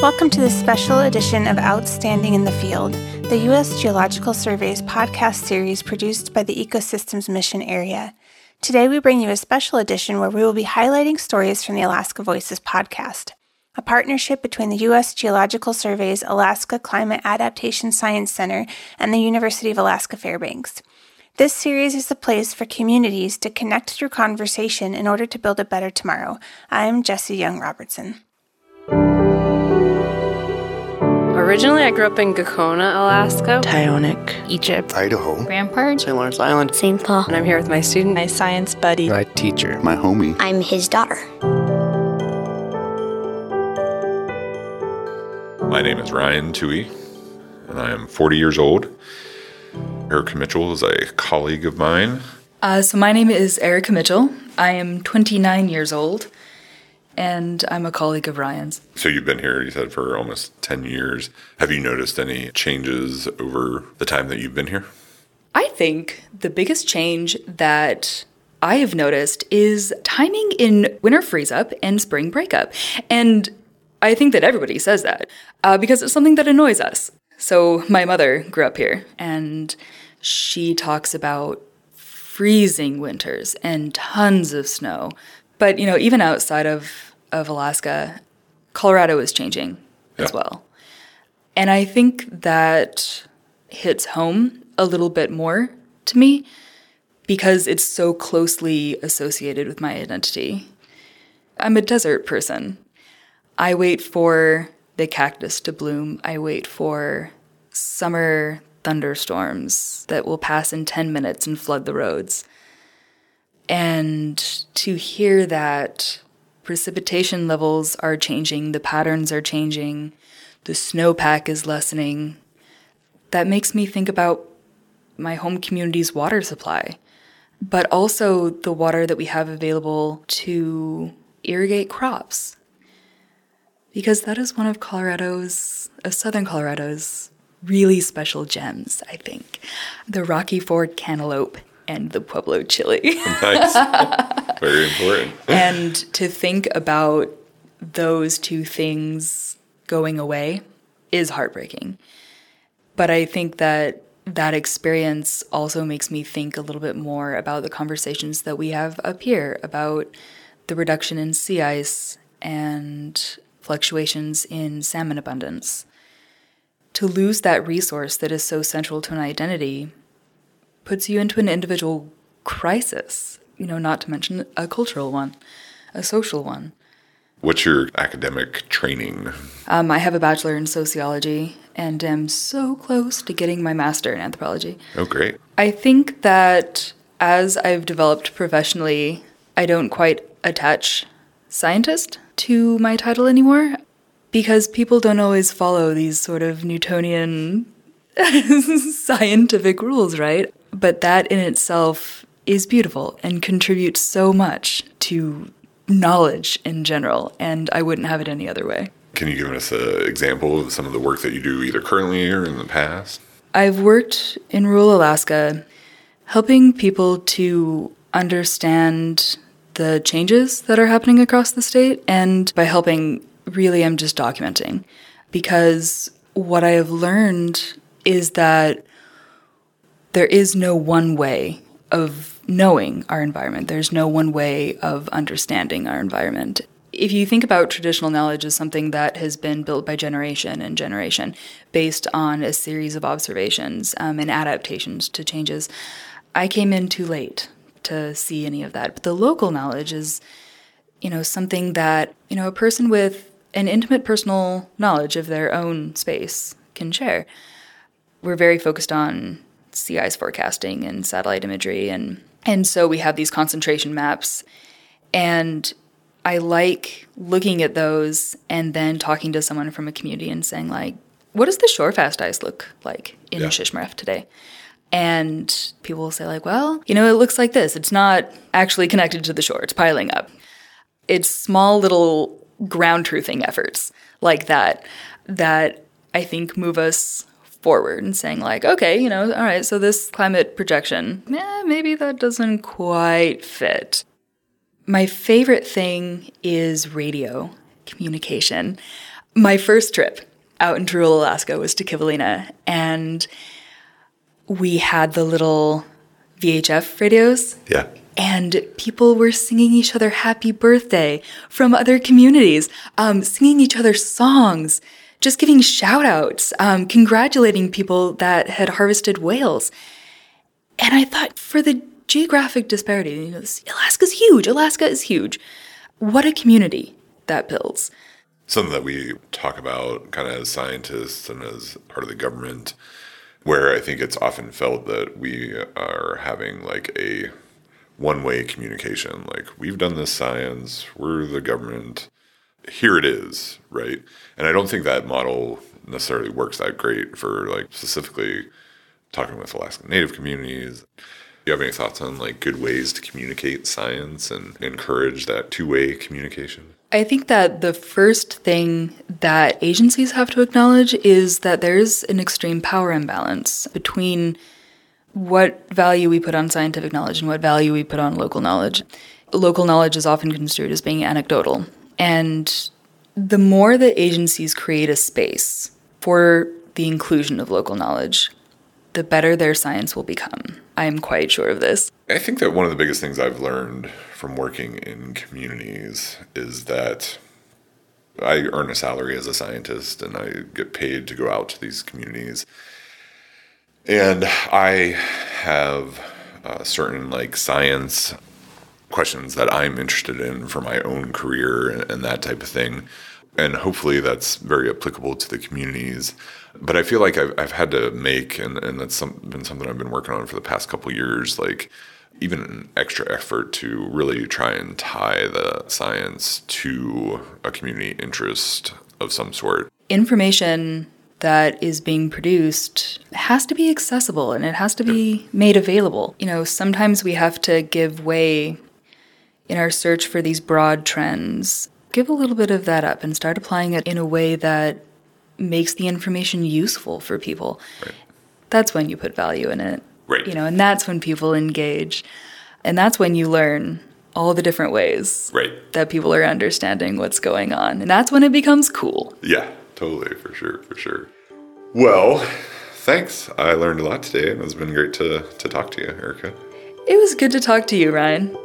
Welcome to this special edition of Outstanding in the Field, the U.S. Geological Survey's podcast series produced by the Ecosystems Mission Area. Today, we bring you a special edition where we will be highlighting stories from the Alaska Voices podcast, a partnership between the U.S. Geological Survey's Alaska Climate Adaptation Science Center and the University of Alaska Fairbanks. This series is a place for communities to connect through conversation in order to build a better tomorrow. I'm Jesse Young Robertson. Originally, I grew up in Gakona, Alaska, Tyonek, Egypt, Idaho, Rampart, St. Lawrence Island, St. Paul. and I'm here with my student, my science buddy, my teacher, my homie. I'm his daughter. My name is Ryan Tui, and I am 40 years old. Erica Mitchell is a colleague of mine. Uh, so, my name is Erica Mitchell. I am 29 years old, and I'm a colleague of Ryan's. So, you've been here, you said, for almost 10 years. Have you noticed any changes over the time that you've been here? I think the biggest change that I have noticed is timing in winter freeze up and spring breakup. And I think that everybody says that uh, because it's something that annoys us. So, my mother grew up here, and she talks about freezing winters and tons of snow. But, you know, even outside of, of Alaska, Colorado is changing yeah. as well. And I think that hits home a little bit more to me because it's so closely associated with my identity. I'm a desert person. I wait for the cactus to bloom. I wait for summer thunderstorms that will pass in 10 minutes and flood the roads. And to hear that precipitation levels are changing, the patterns are changing, the snowpack is lessening, that makes me think about my home community's water supply, but also the water that we have available to irrigate crops. Because that is one of Colorado's, of southern Colorado's really special gems, I think. The Rocky Ford cantaloupe and the Pueblo chili. nice. Very important. and to think about those two things going away is heartbreaking. But I think that that experience also makes me think a little bit more about the conversations that we have up here about the reduction in sea ice and fluctuations in salmon abundance. To lose that resource that is so central to an identity puts you into an individual crisis, you know, not to mention a cultural one, a social one. What's your academic training? Um, I have a bachelor in sociology and am so close to getting my master in anthropology. Oh, great. I think that as I've developed professionally, I don't quite attach scientist to my title anymore because people don't always follow these sort of Newtonian scientific rules, right? But that in itself is beautiful and contributes so much to knowledge in general, and I wouldn't have it any other way. Can you give us an example of some of the work that you do either currently or in the past? I've worked in rural Alaska helping people to understand the changes that are happening across the state, and by helping, really, I'm just documenting. Because what I have learned is that there is no one way of knowing our environment. There's no one way of understanding our environment. If you think about traditional knowledge as something that has been built by generation and generation based on a series of observations um, and adaptations to changes, I came in too late to see any of that. But the local knowledge is, you know, something that, you know, a person with an intimate personal knowledge of their own space can share. We're very focused on sea ice forecasting and satellite imagery and and so we have these concentration maps and I like looking at those and then talking to someone from a community and saying like what does the shore fast ice look like in yeah. Shishmaref today? And people will say like, well, you know, it looks like this. It's not actually connected to the shore. It's piling up. It's small little ground truthing efforts like that that I think move us forward and saying like okay you know all right so this climate projection yeah maybe that doesn't quite fit my favorite thing is radio communication My first trip out into rural Alaska was to Kivalina, and we had the little VHF radios. Yeah. And people were singing each other happy birthday from other communities, um, singing each other songs, just giving shout outs, um, congratulating people that had harvested whales. And I thought, for the geographic disparity, you know, Alaska's huge, Alaska is huge. What a community that builds. Something that we talk about kind of as scientists and as part of the government, where I think it's often felt that we are having like a one way communication. Like, we've done this science, we're the government, here it is, right? And I don't think that model necessarily works that great for like specifically talking with Alaska Native communities. Do you have any thoughts on like good ways to communicate science and encourage that two way communication? I think that the first thing that agencies have to acknowledge is that there's an extreme power imbalance between what value we put on scientific knowledge and what value we put on local knowledge. Local knowledge is often construed as being anecdotal. And the more that agencies create a space for the inclusion of local knowledge, the better their science will become. I am quite sure of this. I think that one of the biggest things I've learned from working in communities is that I earn a salary as a scientist and I get paid to go out to these communities. And I have uh, certain like science questions that I'm interested in for my own career and, and that type of thing. And hopefully that's very applicable to the communities. But I feel like I've, I've had to make, and, and that's some, been something I've been working on for the past couple years, like even an extra effort to really try and tie the science to a community interest of some sort. Information that is being produced has to be accessible and it has to be made available. You know, sometimes we have to give way in our search for these broad trends. Give a little bit of that up and start applying it in a way that makes the information useful for people. Right. That's when you put value in it. Right. You know, and that's when people engage. And that's when you learn all the different ways Right. that people are understanding what's going on. And that's when it becomes cool. Yeah, totally, for sure, for sure. Well, thanks. I learned a lot today, and it's been great to, to talk to you, Erica. It was good to talk to you, Ryan.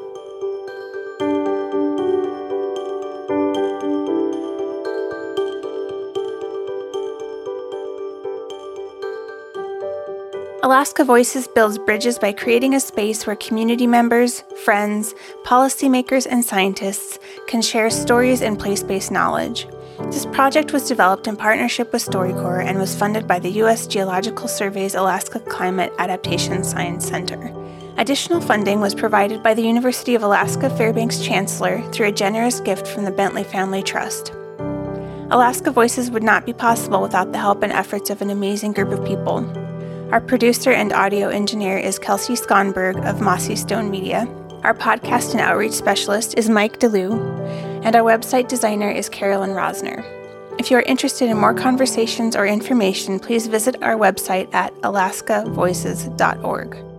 Alaska Voices builds bridges by creating a space where community members, friends, policymakers, and scientists can share stories and place based knowledge. This project was developed in partnership with StoryCorps and was funded by the U.S. Geological Survey's Alaska Climate Adaptation Science Center. Additional funding was provided by the University of Alaska Fairbanks Chancellor through a generous gift from the Bentley Family Trust. Alaska Voices would not be possible without the help and efforts of an amazing group of people. Our producer and audio engineer is Kelsey Skonberg of Mossy Stone Media. Our podcast and outreach specialist is Mike DeLu, and our website designer is Carolyn Rosner. If you are interested in more conversations or information, please visit our website at alaskavoices.org.